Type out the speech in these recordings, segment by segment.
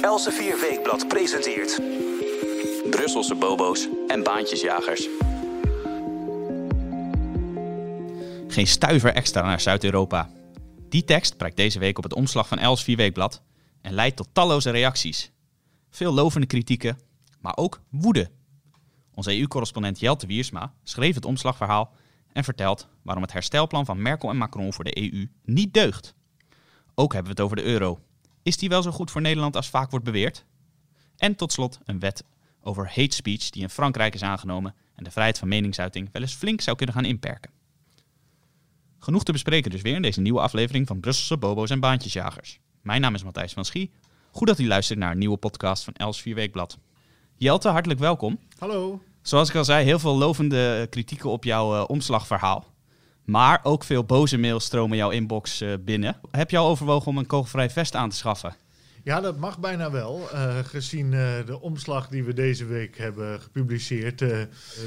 Elsevier Weekblad presenteert... Brusselse bobo's en baantjesjagers. Geen stuiver extra naar Zuid-Europa. Die tekst prijkt deze week op het omslag van Elsevier Weekblad en leidt tot talloze reacties. Veel lovende kritieken, maar ook woede. Onze EU-correspondent Jelte Wiersma schreef het omslagverhaal en vertelt waarom het herstelplan van Merkel en Macron voor de EU niet deugt. Ook hebben we het over de euro. Is die wel zo goed voor Nederland als vaak wordt beweerd? En tot slot een wet over hate speech die in Frankrijk is aangenomen en de vrijheid van meningsuiting wel eens flink zou kunnen gaan inperken. Genoeg te bespreken dus weer in deze nieuwe aflevering van Brusselse Bobo's en Baantjesjagers. Mijn naam is Matthijs van Schie. Goed dat u luistert naar een nieuwe podcast van Els 4 Weekblad. Jelte, hartelijk welkom. Hallo. Zoals ik al zei, heel veel lovende kritieken op jouw uh, omslagverhaal. Maar ook veel boze mails stromen jouw inbox uh, binnen. Heb je al overwogen om een kogelvrij vest aan te schaffen? Ja, dat mag bijna wel. Uh, gezien de omslag die we deze week hebben gepubliceerd.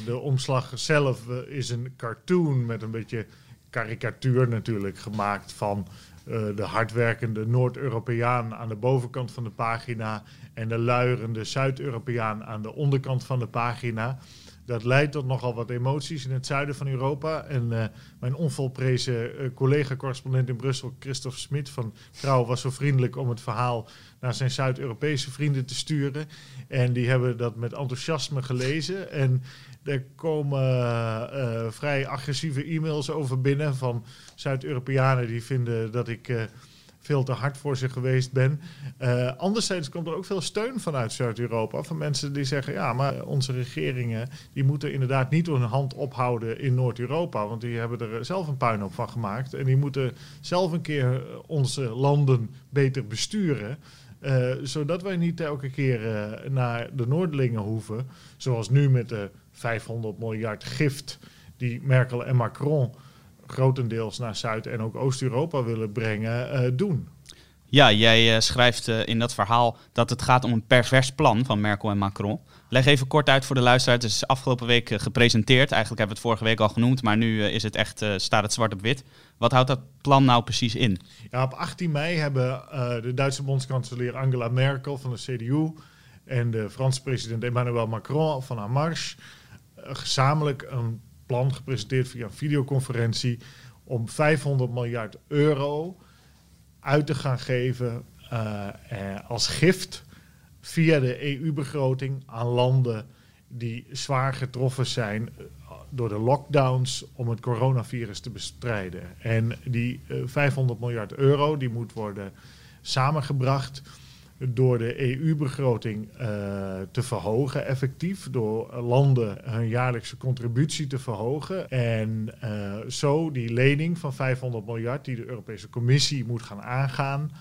de omslag zelf is een cartoon met een beetje karikatuur natuurlijk gemaakt van uh, de hardwerkende Noord-Europeaan aan de bovenkant van de pagina en de luierende Zuid-Europeaan aan de onderkant van de pagina. Dat leidt tot nogal wat emoties in het zuiden van Europa. En uh, mijn onvolprezen uh, collega-correspondent in Brussel, Christophe Smit van Trouw, was zo vriendelijk om het verhaal naar zijn Zuid-Europese vrienden te sturen. En die hebben dat met enthousiasme gelezen. En er komen uh, vrij agressieve e-mails over binnen van Zuid-Europeanen die vinden dat ik veel te hard voor ze geweest ben. Uh, anderzijds komt er ook veel steun vanuit Zuid-Europa. Van mensen die zeggen, ja, maar onze regeringen die moeten inderdaad niet hun hand ophouden in Noord-Europa. Want die hebben er zelf een puinhoop van gemaakt. En die moeten zelf een keer onze landen beter besturen. Uh, zodat wij niet elke keer uh, naar de Noordelingen hoeven. Zoals nu met de 500 miljard gift die Merkel en Macron grotendeels naar Zuid- en ook Oost-Europa willen brengen, uh, doen. Ja, jij uh, schrijft uh, in dat verhaal dat het gaat om een pervers plan van Merkel en Macron. Leg even kort uit voor de luisteraar. Het is afgelopen week gepresenteerd. Eigenlijk hebben we het vorige week al genoemd, maar nu is het echt, staat het zwart op wit. Wat houdt dat plan nou precies in? Ja, op 18 mei hebben de Duitse bondskanselier Angela Merkel van de CDU en de Franse president Emmanuel Macron van Marche gezamenlijk een plan gepresenteerd via een videoconferentie om 500 miljard euro uit te gaan geven uh, eh, als gift via de EU-begroting aan landen die zwaar getroffen zijn door de lockdowns om het coronavirus te bestrijden. En die uh, 500 miljard euro die moet worden samengebracht door de EU-begroting uh, te verhogen, effectief. Door landen hun jaarlijkse contributie te verhogen. En uh, zo die lening van 500 miljard, die de Europese Commissie moet gaan aangaan,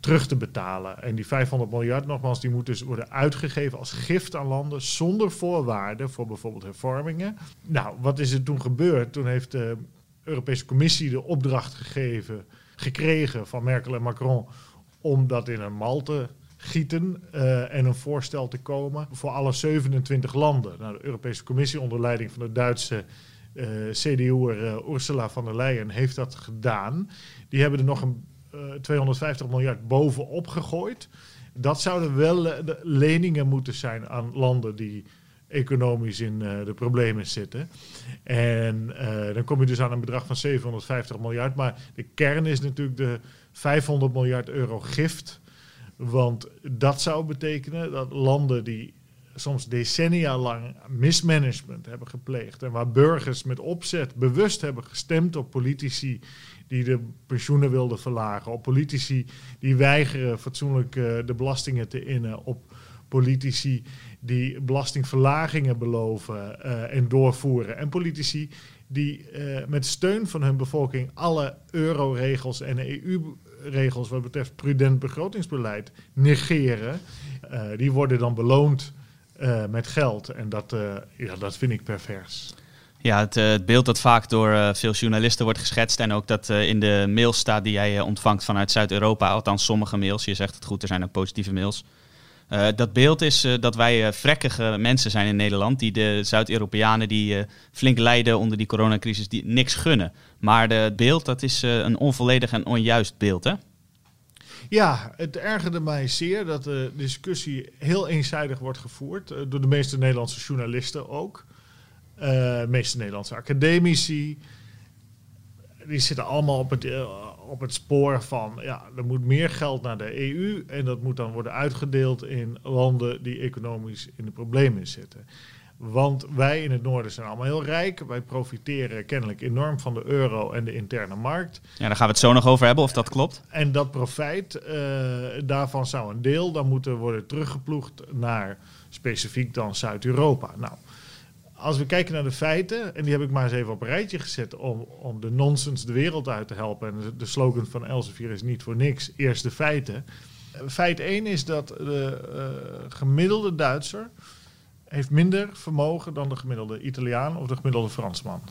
terug te betalen. En die 500 miljard, nogmaals, die moet dus worden uitgegeven als gift aan landen zonder voorwaarden voor bijvoorbeeld hervormingen. Nou, wat is er toen gebeurd? Toen heeft de Europese Commissie de opdracht gegeven, gekregen van Merkel en Macron om dat in een mal te gieten uh, en een voorstel te komen voor alle 27 landen. Nou, de Europese Commissie onder leiding van de Duitse uh, CDU'er uh, Ursula von der Leyen heeft dat gedaan. Die hebben er nog een 250 miljard bovenop gegooid. Dat zouden wel leningen moeten zijn aan landen die economisch in de problemen zitten. En dan kom je dus aan een bedrag van 750 miljard. Maar de kern is natuurlijk de 500 miljard euro gift. Want dat zou betekenen dat landen die soms decennia lang mismanagement hebben gepleegd en waar burgers met opzet bewust hebben gestemd op politici die de pensioenen wilden verlagen, op politici die weigeren fatsoenlijk uh, de belastingen te innen, op politici die belastingverlagingen beloven uh, en doorvoeren en politici die uh, met steun van hun bevolking alle euroregels en EU-regels wat betreft prudent begrotingsbeleid negeren. Uh, die worden dan beloond met geld. En dat, ja, dat vind ik pervers. Ja, het, het, beeld dat vaak door veel journalisten wordt geschetst en ook dat in de mails staat die jij ontvangt vanuit Zuid-Europa, althans sommige mails, je zegt het goed, er zijn ook positieve mails, uh, dat beeld is uh, dat wij uh, vrekkige mensen zijn in Nederland, die de Zuid-Europeanen die flink lijden onder die coronacrisis, die niks gunnen. Maar het beeld, dat is een onvolledig en onjuist beeld, hè? Ja, het ergerde mij zeer dat de discussie heel eenzijdig wordt gevoerd. eh, door de meeste Nederlandse journalisten ook. Eh, de meeste Nederlandse academici. Die zitten allemaal op het, eh, op het spoor van... ja, er moet meer geld naar de EU... en dat moet dan worden uitgedeeld in landen die economisch in de problemen zitten. Want wij in het noorden zijn allemaal heel rijk. Wij profiteren kennelijk enorm van de euro en de interne markt. Ja, daar gaan we het zo nog over hebben of dat klopt. En dat profijt, eh, daarvan zou een deel dan moeten worden teruggeploegd naar specifiek dan Zuid-Europa. Nou, als we kijken naar de feiten, en die heb ik maar eens even op een rijtje gezet om, om de nonsens de wereld uit te helpen. En de, slogan van Elsevier is niet voor niks, eerst de feiten. Feit 1 is dat de eh, gemiddelde Duitser heeft minder vermogen dan de gemiddelde Italiaan of de gemiddelde Fransman.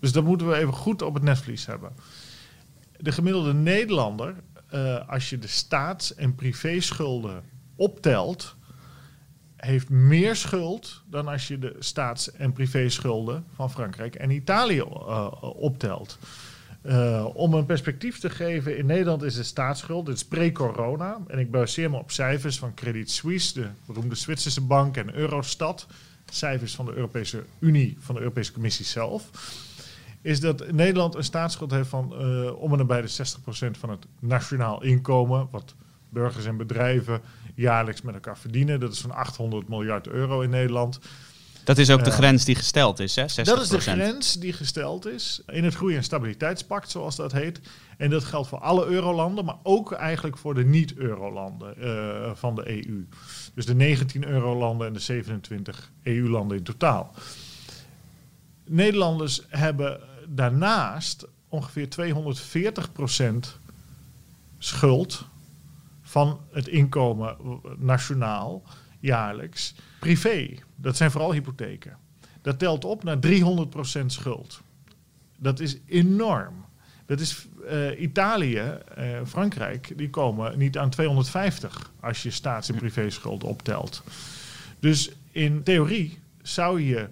Dus dat moeten we even goed op het netvlies hebben. De gemiddelde Nederlander, eh, als je de staats- en privéschulden optelt, heeft meer schuld dan als je de staats- en privéschulden van Frankrijk en Italië eh, optelt. Eh, om een perspectief te geven, in Nederland is de staatsschuld, dit is pre-corona, en ik baseer me op cijfers van Credit Suisse, de beroemde Zwitserse bank en Eurostat, cijfers van de Europese Unie, van de Europese Commissie zelf, is dat Nederland een staatsschuld heeft van eh, om en nabij de 60% van het nationaal inkomen, wat burgers en bedrijven jaarlijks met elkaar verdienen. Dat is van 800 miljard euro in Nederland. Dat is ook de Eh, grens die gesteld is, hè? 60%. Dat is de grens die gesteld is in het Groei- en Stabiliteitspact, zoals dat heet. En dat geldt voor alle eurolanden, maar ook eigenlijk voor de niet-eurolanden eh, van de EU. Dus de 19 eurolanden en de 27 EU-landen in totaal. Nederlanders hebben daarnaast ongeveer 240% schuld van het inkomen nationaal jaarlijks privé. Dat zijn vooral hypotheken. Dat telt op naar 300% schuld. Dat is enorm. Dat is eh, Italië, eh, Frankrijk, die komen niet aan 250 als je staats- en privéschuld optelt. Dus in theorie zou je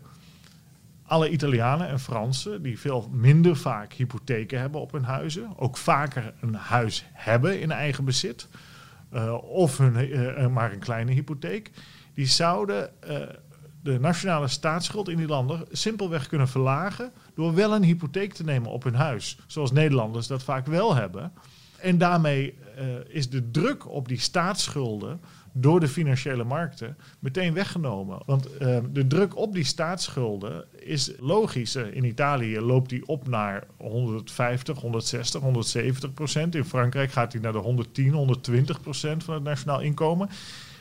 alle Italianen en Fransen, die veel minder vaak hypotheken hebben op hun huizen, ook vaker een huis hebben in eigen bezit, of hun, eh, maar een kleine hypotheek, die zouden eh, de nationale staatsschuld in die landen simpelweg kunnen verlagen door wel een hypotheek te nemen op hun huis, zoals Nederlanders dat vaak wel hebben. En daarmee eh, is de druk op die staatsschulden door de financiële markten meteen weggenomen. Want eh, de druk op die staatsschulden is logisch. Eh, in Italië loopt die op naar 150, 160, 170 procent. In Frankrijk gaat die naar de 110, 120 procent van het nationaal inkomen.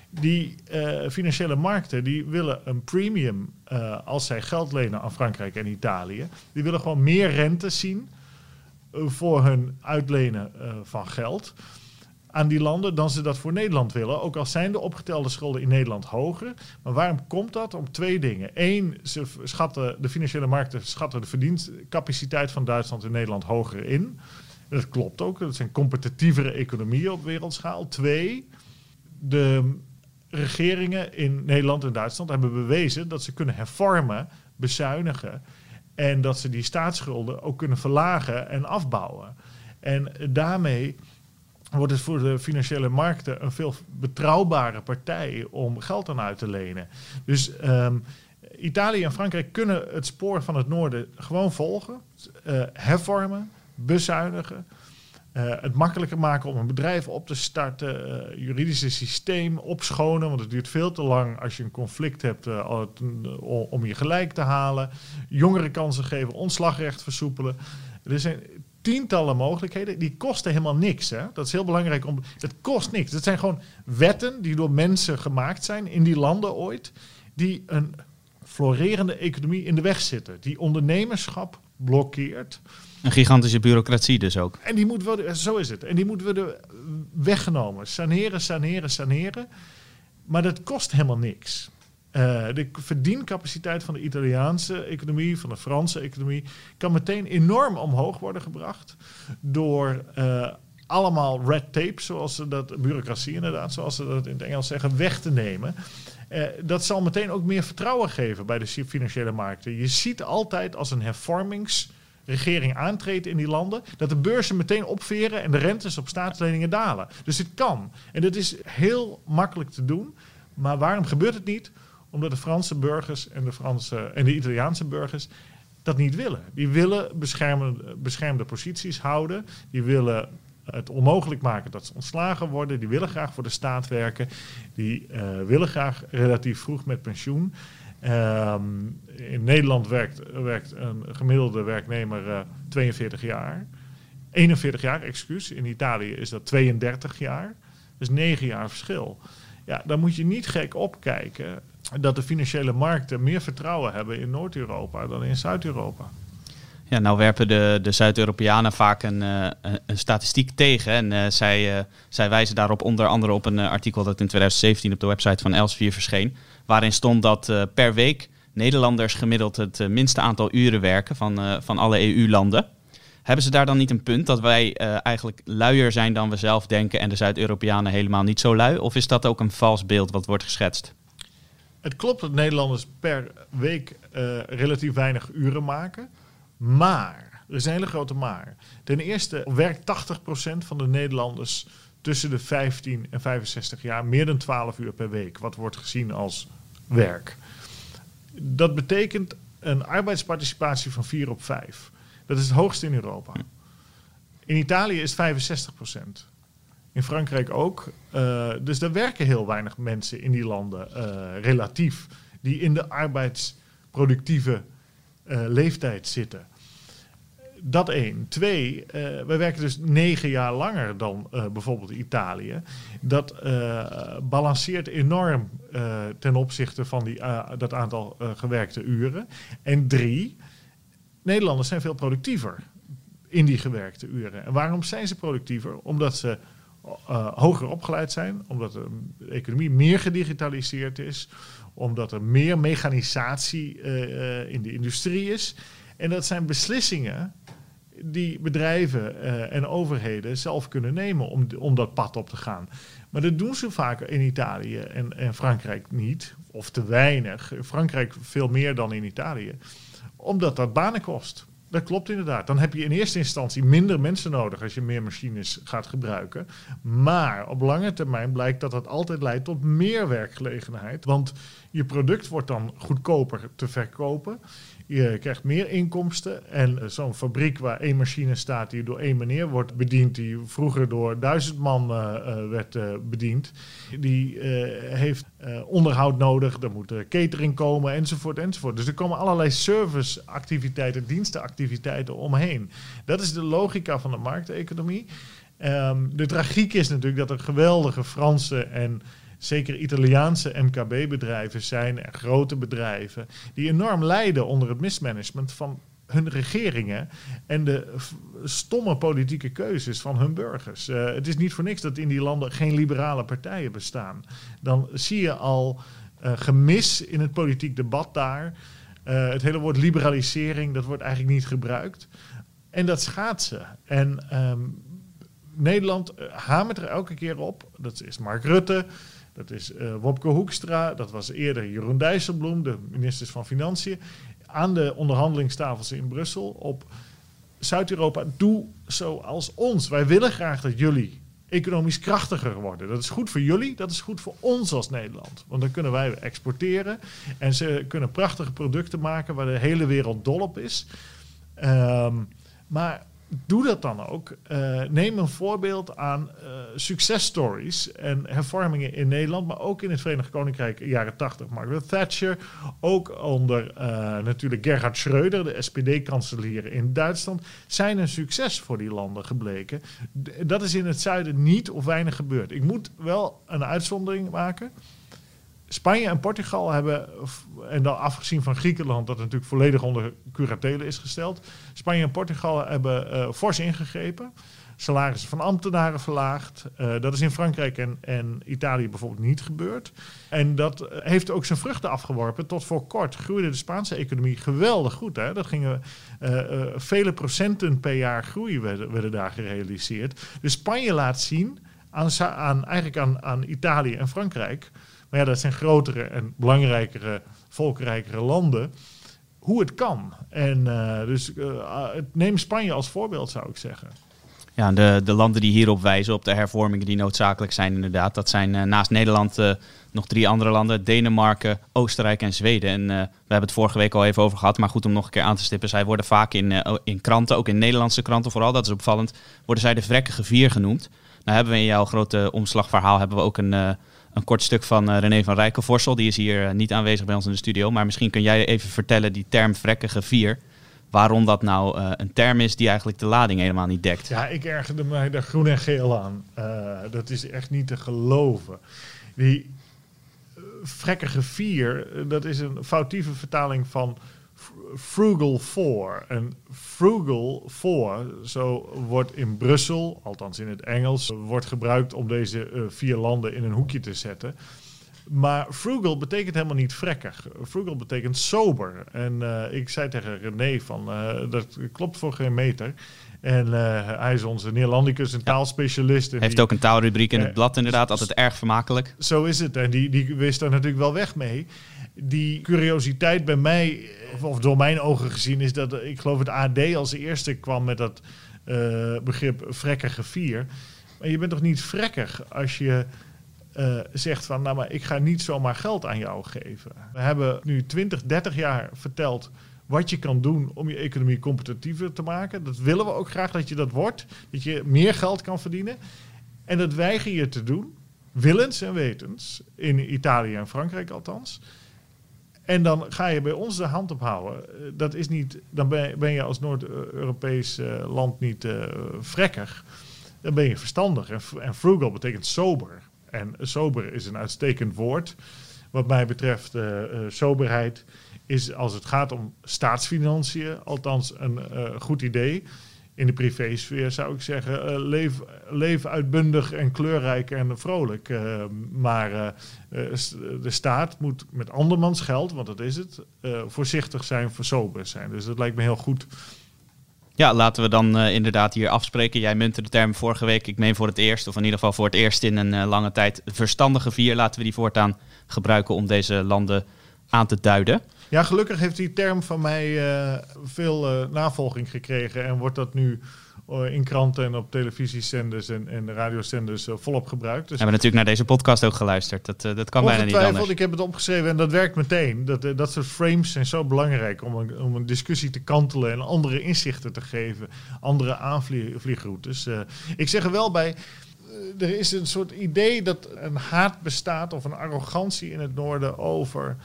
Die eh, financiële markten die willen een premium eh, als zij geld lenen aan Frankrijk en Italië. Die willen gewoon meer rente zien voor hun uitlenen van geld aan die landen dan ze dat voor Nederland willen. Ook al zijn de opgetelde schulden in Nederland hoger. Maar waarom komt dat? Om twee dingen. Eén, ze schatten, de financiële markten schatten de verdienstcapaciteit van Duitsland en Nederland hoger in. Dat klopt ook. Dat zijn competitievere economieën op wereldschaal. Twee, de regeringen in Nederland en Duitsland hebben bewezen dat ze kunnen hervormen, bezuinigen. En dat ze die staatsschulden ook kunnen verlagen en afbouwen. En daarmee wordt het voor de financiële markten een veel betrouwbare partij om geld aan uit te lenen. Dus ehm, Italië en Frankrijk kunnen het spoor van het noorden gewoon volgen, eh, hervormen, bezuinigen. eh, het makkelijker maken om een bedrijf op te starten, uh, juridische systeem opschonen, want het duurt veel te lang als je een conflict hebt om je gelijk te halen. Jongere kansen geven, ontslagrecht versoepelen. Er zijn tientallen mogelijkheden. Die kosten helemaal niks. Hè? Dat is heel belangrijk. om. Dat kost niks. Dat zijn gewoon wetten die door mensen gemaakt zijn in die landen ooit. Die een florerende economie in de weg zitten. Die ondernemerschap blokkeert. Een gigantische bureaucratie dus ook. En die moet worden, zo is het. En die moet worden weggenomen. Saneren, saneren, saneren. Maar dat kost helemaal niks. Uh, de verdiencapaciteit van de Italiaanse economie, van de Franse economie, kan meteen enorm omhoog worden gebracht door uh, allemaal red tape, zoals ze dat, bureaucratie inderdaad, zoals ze dat in het Engels zeggen, weg te nemen. Uh, dat zal meteen ook meer vertrouwen geven bij de financiële markten. Je ziet altijd als een hervormings regering aantreedt in die landen, dat de beurzen meteen opveren en de rentes op staatsleningen dalen. Dus het kan. En dat is heel makkelijk te doen. Maar waarom gebeurt het niet? Omdat de Franse burgers en de, Franse, en de Italiaanse burgers dat niet willen. Die willen beschermde, beschermde posities houden. Die willen het onmogelijk maken dat ze ontslagen worden. Die willen graag voor de staat werken. Die uh, willen graag relatief vroeg met pensioen. Um, in Nederland werkt, werkt, een gemiddelde werknemer uh, 42 jaar. 41 jaar, excuus. In Italië is dat 32 jaar. Dus 9 jaar verschil. Ja, dan moet je niet gek opkijken dat de financiële markten meer vertrouwen hebben in Noord-Europa dan in Zuid-Europa. Ja, nou werpen de, de Zuid-Europeanen vaak een, uh, een, statistiek tegen. En uh, zij, uh, zij wijzen daarop onder andere op een artikel dat in 2017 op de website van Elsevier verscheen. Waarin stond dat per week Nederlanders gemiddeld het minste aantal uren werken van, van alle EU-landen. Hebben ze daar dan niet een punt dat wij eigenlijk luier zijn dan we zelf denken en de Zuid-Europeanen helemaal niet zo lui? Of is dat ook een vals beeld wat wordt geschetst? Het klopt dat Nederlanders per week relatief weinig uren maken. Maar, er is een hele grote maar. Ten eerste werkt 80% van de Nederlanders tussen de 15 en 65 jaar meer dan 12 uur per week, wat wordt gezien als werk. Dat betekent een arbeidsparticipatie van 4 op 5. Dat is het hoogste in Europa. In Italië is het 65%. In Frankrijk ook. Uh, dus er werken heel weinig mensen in die landen, uh, relatief, die in de arbeidsproductieve uh, leeftijd zitten. Dat één. Twee, wij werken dus negen jaar langer dan bijvoorbeeld Italië. Dat balanceert enorm ten opzichte van die, dat aantal gewerkte uren. En drie, Nederlanders zijn veel productiever in die gewerkte uren. En waarom zijn ze productiever? Omdat ze hoger opgeleid zijn, omdat de economie meer gedigitaliseerd is, omdat er meer mechanisatie uh, in de industrie is. En dat zijn beslissingen die bedrijven en overheden zelf kunnen nemen om, om dat pad op te gaan. Maar dat doen ze vaak in Italië en, en Frankrijk niet, of te weinig. Frankrijk veel meer dan in Italië, omdat dat banen kost. Dat klopt inderdaad. Dan heb je in eerste instantie minder mensen nodig als je meer machines gaat gebruiken. Maar op lange termijn blijkt dat dat altijd leidt tot meer werkgelegenheid. Want je product wordt dan goedkoper te verkopen. Je krijgt meer inkomsten. En eh, zo'n fabriek waar één machine staat die door één meneer wordt bediend, die vroeger door duizend man uh, werd uh, bediend, die heeft onderhoud nodig. Er moet catering komen, enzovoort, enzovoort. Dus er komen allerlei serviceactiviteiten, dienstenactiviteiten omheen. Dat is de logica van de markteconomie. Um, de tragiek is natuurlijk dat er geweldige Franse en zeker Italiaanse MKB-bedrijven zijn en grote bedrijven die enorm lijden onder het mismanagement van hun regeringen en de stomme politieke keuzes van hun burgers. Uh, het is niet voor niks dat in die landen geen liberale partijen bestaan. Dan zie je al uh, gemis in het politiek debat daar. Uh, het hele woord liberalisering, dat wordt eigenlijk niet gebruikt. En dat schaadt ze. En um, Nederland hamert er elke keer op. Dat is Mark Rutte. Dat is uh, Wopke Hoekstra, dat was eerder Jeroen Dijsselbloem, de ministers van Financiën, aan de onderhandelingstafels in Brussel op Zuid-Europa, doe zoals ons. Wij willen graag dat jullie economisch krachtiger worden. Dat is goed voor jullie, dat is goed voor ons als Nederland. Want dan kunnen wij exporteren en ze kunnen prachtige producten maken waar de hele wereld dol op is. Um, maar doe dat dan ook. Uh, neem een voorbeeld aan uh, successtories en hervormingen in Nederland, maar ook in het Verenigd Koninkrijk jaren 80. Margaret Thatcher, ook onder uh, natuurlijk Gerhard Schreuder, de SPD-kanselier in Duitsland, zijn een succes voor die landen gebleken. Dat is in het zuiden niet of weinig gebeurd. Ik moet wel een uitzondering maken. Spanje en Portugal hebben, en dan afgezien van Griekenland, dat natuurlijk volledig onder curatele is gesteld. Spanje en Portugal hebben uh, fors ingegrepen. Salarissen van ambtenaren verlaagd. Uh, dat is in Frankrijk en, en Italië bijvoorbeeld niet gebeurd. En dat heeft ook zijn vruchten afgeworpen. Tot voor kort groeide de Spaanse economie geweldig goed. Hè? Dat gingen vele procenten per jaar groei werden, werden daar gerealiseerd. Dus Spanje laat zien aan, aan, eigenlijk aan, aan Italië en Frankrijk maar ja, dat zijn grotere en belangrijkere, volkrijkere landen. hoe het kan. En uh, dus neem Spanje als voorbeeld, zou ik zeggen. Ja, de, de landen die hierop wijzen, op de hervormingen die noodzakelijk zijn inderdaad, dat zijn naast Nederland nog drie andere landen. Denemarken, Oostenrijk en Zweden. En we hebben het vorige week al even over gehad, maar goed om nog een keer aan te stippen. Zij worden vaak in, in kranten, ook in Nederlandse kranten vooral, dat is opvallend, worden zij de vrekkige vier genoemd. Nou hebben we in jouw grote omslagverhaal hebben we ook een, een kort stuk van uh, René van Rijkenvorsel. Die is hier uh, niet aanwezig bij ons in de studio. Maar misschien kun jij even vertellen, die term vrekkige vier. Waarom dat nou een term is die eigenlijk de lading helemaal niet dekt. Ja, ik ergerde mij daar groen en geel aan. dat is echt niet te geloven. Die vrekkige vier, dat is een foutieve vertaling van Frugal Four. En Frugal Four, zo wordt in Brussel, althans in het Engels, wordt gebruikt om deze uh, vier landen in een hoekje te zetten. Maar frugal betekent helemaal niet vrekkig. Frugal betekent sober. En uh, ik zei tegen René van, uh, dat klopt voor geen meter. En hij is onze Neerlandicus en taalspecialist. Hij heeft ook een taalrubriek in het blad inderdaad, altijd erg vermakelijk. Zo is het. En die, die wist daar natuurlijk wel weg mee die curiositeit bij mij, of door mijn ogen gezien, is dat ik geloof het AD als eerste kwam met dat uh, begrip vrekkige vier. Maar je bent toch niet vrekkig als je uh, zegt van, nou maar ik ga niet zomaar geld aan jou geven. We hebben nu 20, 30 jaar verteld wat je kan doen om je economie competitiever te maken. Dat willen we ook graag dat je dat wordt, dat je meer geld kan verdienen. En dat weiger je te doen, willens en wetens, in Italië en Frankrijk althans. En dan ga je bij ons de hand ophouden. Eh, dat is niet, dan ben je als Noord-Europees uh, land niet uh. Dan ben je verstandig. En, en, frugal betekent sober. En sober is een uitstekend woord. Wat mij betreft, uh, soberheid is als het gaat om staatsfinanciën, althans een goed idee in de privésfeer zou ik zeggen, uh, leef, uitbundig en kleurrijk en vrolijk. Uh, maar uh, de staat moet met andermans geld, want dat is het, voorzichtig zijn, versober zijn. Dus dat lijkt me heel goed. Ja, laten we dan inderdaad hier afspreken. Jij muntte de term vorige week, ik meen voor het eerst, of in ieder geval voor het eerst in een lange tijd, verstandige vier. Laten we die voortaan gebruiken om deze landen aan te duiden. Ja, gelukkig heeft die term van mij uh, veel uh, navolging gekregen en wordt dat nu uh, in kranten en op televisiezenders en, en radiozenders volop gebruikt. Dus we hebben natuurlijk naar deze podcast ook geluisterd. Dat, dat kan bijna niet anders. Ik heb het opgeschreven en dat werkt meteen. Dat, dat soort frames zijn zo belangrijk om een, om een discussie te kantelen en andere inzichten te geven, andere aanvliegroutes. ik zeg er wel bij er is een soort idee dat een haat bestaat of een arrogantie in het noorden over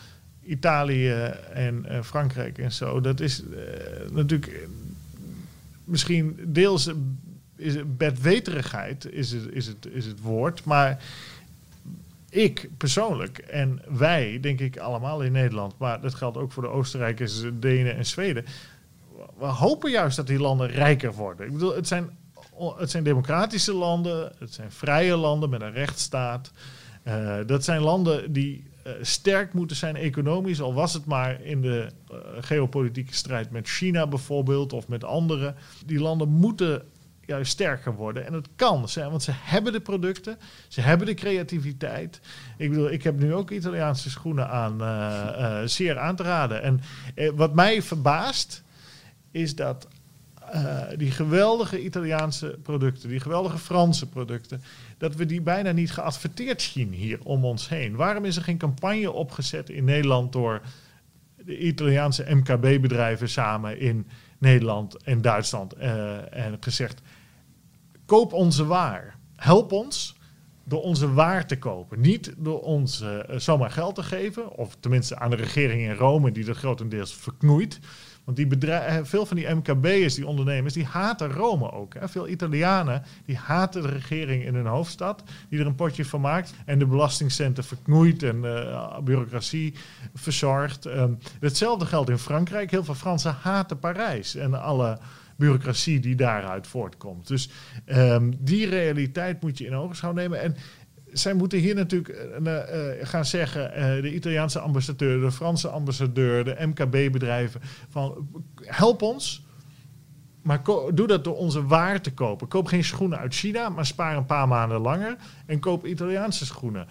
Italië en uh, Frankrijk en zo. Dat is uh, natuurlijk misschien deels is het bedweterigheid is het, is, het, is het woord, maar ik persoonlijk en wij, denk ik allemaal in Nederland, maar dat geldt ook voor de Oostenrijkers, Denen en Zweden. We hopen juist dat die landen rijker worden. Ik bedoel, het zijn, het zijn democratische landen, het zijn vrije landen met een rechtsstaat. Dat zijn landen die uh, sterk moeten zijn economisch, al was het maar in de uh, geopolitieke strijd met China bijvoorbeeld of met andere. Die landen moeten juist sterker worden. En het kan zijn, want ze hebben de producten, ze hebben de creativiteit. Ik bedoel, ik heb nu ook Italiaanse schoenen aan, uh, zeer aan te raden. En wat mij verbaast, is dat die geweldige Italiaanse producten, die geweldige Franse producten, dat we die bijna niet geadverteerd zien hier om ons heen. Waarom is er geen campagne opgezet in Nederland door de Italiaanse MKB-bedrijven samen in Nederland en Duitsland uh, en gezegd: koop onze waar, help ons door onze waar te kopen. Niet door ons uh, zomaar geld te geven, of tenminste aan de regering in Rome, die dat grotendeels verknoeit. Want die eh, veel van die MKB'ers, die ondernemers, die haten Rome ook. Hè. Veel Italianen, die haten de regering in hun hoofdstad, die er een potje van maakt en de belastingcenten verknoeit en uh, bureaucratie verzorgt. Um, hetzelfde geldt in Frankrijk. Heel veel Fransen haten Parijs en alle bureaucratie die daaruit voortkomt. Dus um, die realiteit moet je in ogenschouw nemen. En zij moeten hier natuurlijk uh, gaan zeggen, de Italiaanse ambassadeur, de Franse ambassadeur, de MKB-bedrijven, van help ons, maar doe dat door onze waar te kopen. Koop geen schoenen uit China, maar spaar een paar maanden langer en koop Italiaanse schoenen.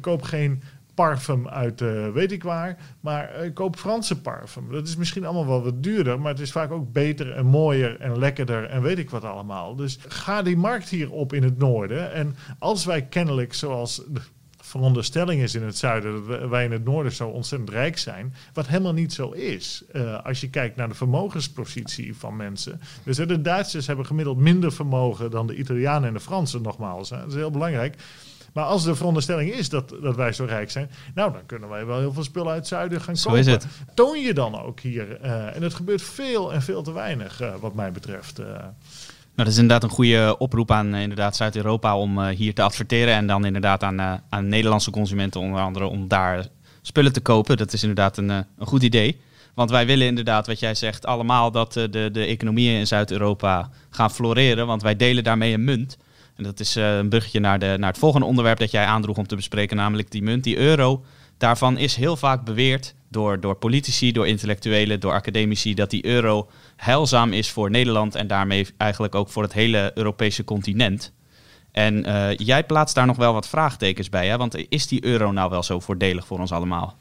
koop geen parfum uit uh, weet ik waar. Maar uh, koop Franse parfum. Dat is misschien allemaal wel wat duurder, maar het is vaak ook beter en mooier en lekkerder en weet ik wat allemaal. Dus ga die markt hier op in het noorden. En als wij kennelijk, zoals de veronderstelling is in het zuiden, dat wij in het noorden zo ontzettend rijk zijn, wat helemaal niet zo is. Uh, als je kijkt naar de vermogenspositie van mensen. Dus de Duitsers hebben gemiddeld minder vermogen dan de Italianen en de Fransen, nogmaals. Hè. Dat is heel belangrijk. Maar als de veronderstelling is dat, dat wij zo rijk zijn, nou dan kunnen wij wel heel veel spullen uit het zuiden gaan zo kopen. Is het. Toon je dan ook hier. Uh, en het gebeurt veel en veel te weinig, uh, wat mij betreft. Uh. Nou, dat is inderdaad een goede oproep aan inderdaad Zuid-Europa om hier te adverteren. En dan inderdaad aan, aan Nederlandse consumenten onder andere om daar spullen te kopen. Dat is inderdaad een, een goed idee. Want wij willen inderdaad, wat jij zegt, allemaal dat de, de economieën in Zuid-Europa gaan floreren. Want wij delen daarmee een munt. En dat is uh, een bruggetje naar, de, naar het volgende onderwerp dat jij aandroeg om te bespreken, namelijk die munt, die euro. Daarvan is heel vaak beweerd door, door politici, door intellectuelen, door academici, dat die euro heilzaam is voor Nederland en daarmee eigenlijk ook voor het hele Europese continent. En uh, jij plaatst daar nog wel wat vraagtekens bij, hè? want is die euro nou wel zo voordelig voor ons allemaal?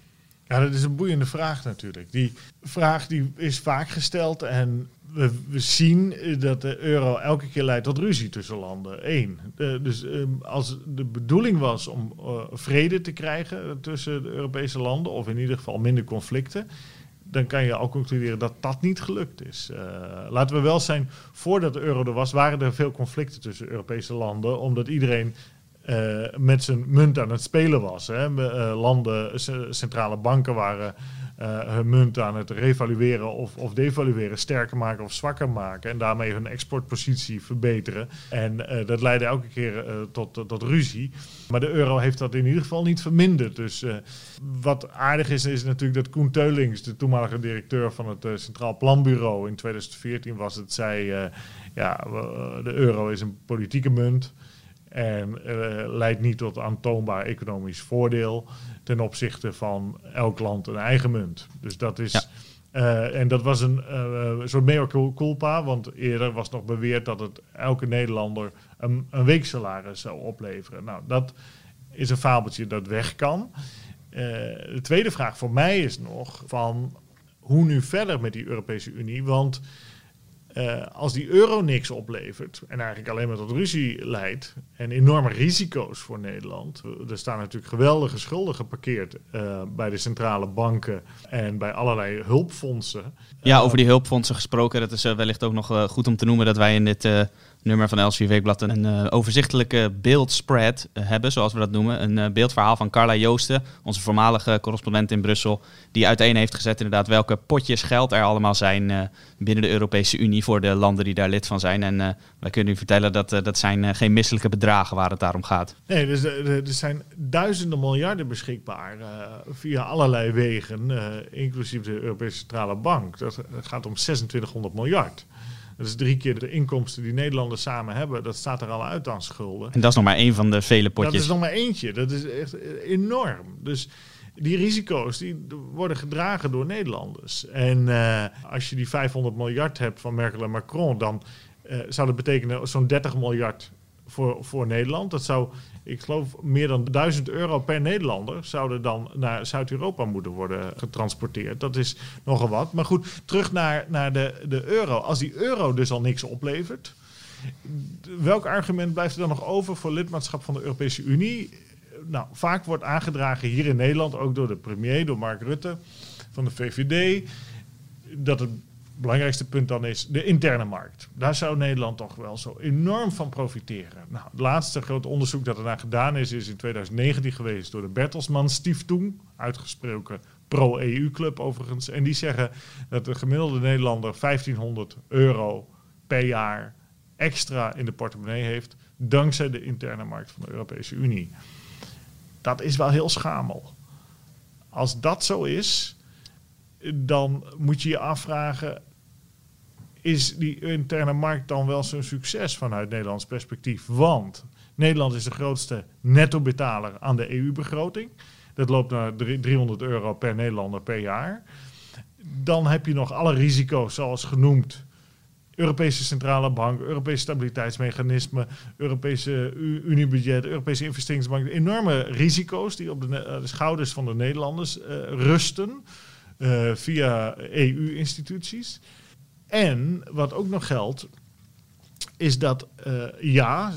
Ja, dat is een boeiende vraag natuurlijk. Die vraag die is vaak gesteld en we, zien dat de euro elke keer leidt tot ruzie tussen landen. Eén. dus um, als de bedoeling was om uh, vrede te krijgen tussen de Europese landen, of in ieder geval minder conflicten, dan kan je al concluderen dat dat niet gelukt is. Uh, laten we wel zijn, voordat de euro er was, waren er veel conflicten tussen Europese landen, omdat iedereen met zijn munt aan het spelen was. Hè. Landen, centrale banken waren hun munt aan het revalueren of, of devalueren, sterker maken of zwakker maken. En daarmee hun exportpositie verbeteren. En dat leidde elke keer tot, tot, tot, ruzie. Maar de euro heeft dat in ieder geval niet verminderd. Dus wat aardig is, is natuurlijk dat Koen Teulings, de toenmalige directeur van het Centraal Planbureau in 2014 was het, zei ja, de euro is een politieke munt. En uh, leidt niet tot aantoonbaar economisch voordeel ten opzichte van elk land een eigen munt. Dus dat is. Ja. Uh, en dat was een uh, soort mea culpa, want eerder was nog beweerd dat het elke Nederlander een, een weeksalaris zou opleveren. Nou, dat is een fabeltje dat weg kan. de tweede vraag voor mij is nog van hoe nu verder met die Europese Unie, want uh, als die euro niks oplevert en eigenlijk alleen maar tot ruzie leidt en enorme risico's voor Nederland. Er staan natuurlijk geweldige schulden geparkeerd uh, bij de centrale banken en bij allerlei hulpfondsen. Ja, over die hulpfondsen gesproken, dat is wellicht ook nog goed om te noemen dat wij in dit nummer van LCV Weekblad een uh, overzichtelijke beeldspread uh, hebben, zoals we dat noemen. Een uh, beeldverhaal van Carla Joosten, onze voormalige correspondent in Brussel, die uiteen heeft gezet inderdaad welke potjes geld er allemaal zijn binnen de Europese Unie voor de landen die daar lid van zijn. En wij kunnen u vertellen dat dat zijn geen misselijke bedragen waar het daarom gaat. Nee, dus er zijn duizenden miljarden beschikbaar via allerlei wegen, inclusief de Europese Centrale Bank. Dat gaat om 2600 miljard. Dat is drie keer de inkomsten die Nederlanders samen hebben. Dat staat er al uit aan schulden. En dat is nog maar één van de vele potjes. Dat is nog maar eentje. Dat is echt enorm. Dus die risico's die worden gedragen door Nederlanders. En uh, als je die 500 miljard hebt van Merkel en Macron, dan uh, zou dat betekenen zo'n 30 miljard voor, voor Nederland. Dat zou, ik geloof, meer dan 1000 euro per Nederlander zouden dan naar Zuid-Europa moeten worden getransporteerd. Dat is nogal wat. Maar goed, terug naar, naar de, de euro. Als die euro dus al niks oplevert, welk argument blijft er dan nog over voor lidmaatschap van de Europese Unie? Nou, vaak wordt aangedragen hier in Nederland, ook door de premier, door Mark Rutte van de VVD, dat het belangrijkste punt dan is de interne markt. Daar zou Nederland toch wel zo enorm van profiteren. Nou, het laatste grote onderzoek dat er naar gedaan is, is in 2019 geweest door de Bertelsmann Stiftung, uitgesproken pro-EU-club overigens. En die zeggen dat de gemiddelde Nederlander 1500 euro per jaar extra in de portemonnee heeft, dankzij de interne markt van de Europese Unie. Dat is wel heel schamel. Als dat zo is, dan moet je je afvragen: is die interne markt dan wel zo'n succes vanuit Nederlands perspectief? Want Nederland is de grootste netto-betaler aan de EU-begroting. Dat loopt naar 300 euro per Nederlander per jaar. Dan heb je nog alle risico's, zoals genoemd, Europese Centrale Bank, Europese Stabiliteitsmechanisme, Europese Uniebudget, Europese Investeringsbank. Enorme risico's die op de, de schouders van de Nederlanders rusten via EU-instituties. En wat ook nog geldt, is dat uh, ja, 67%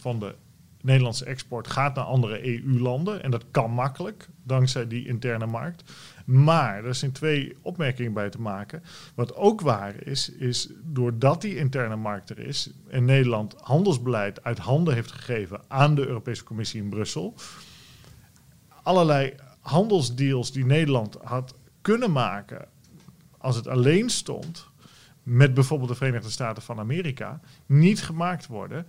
van de Nederlandse export gaat naar andere EU-landen. En dat kan makkelijk, dankzij die interne markt. Maar er zijn twee opmerkingen bij te maken. Wat ook waar is, is doordat die interne markt er is en Nederland handelsbeleid uit handen heeft gegeven aan de Europese Commissie in Brussel, allerlei handelsdeals die Nederland had kunnen maken als het alleen stond, met bijvoorbeeld de Verenigde Staten van Amerika, niet gemaakt worden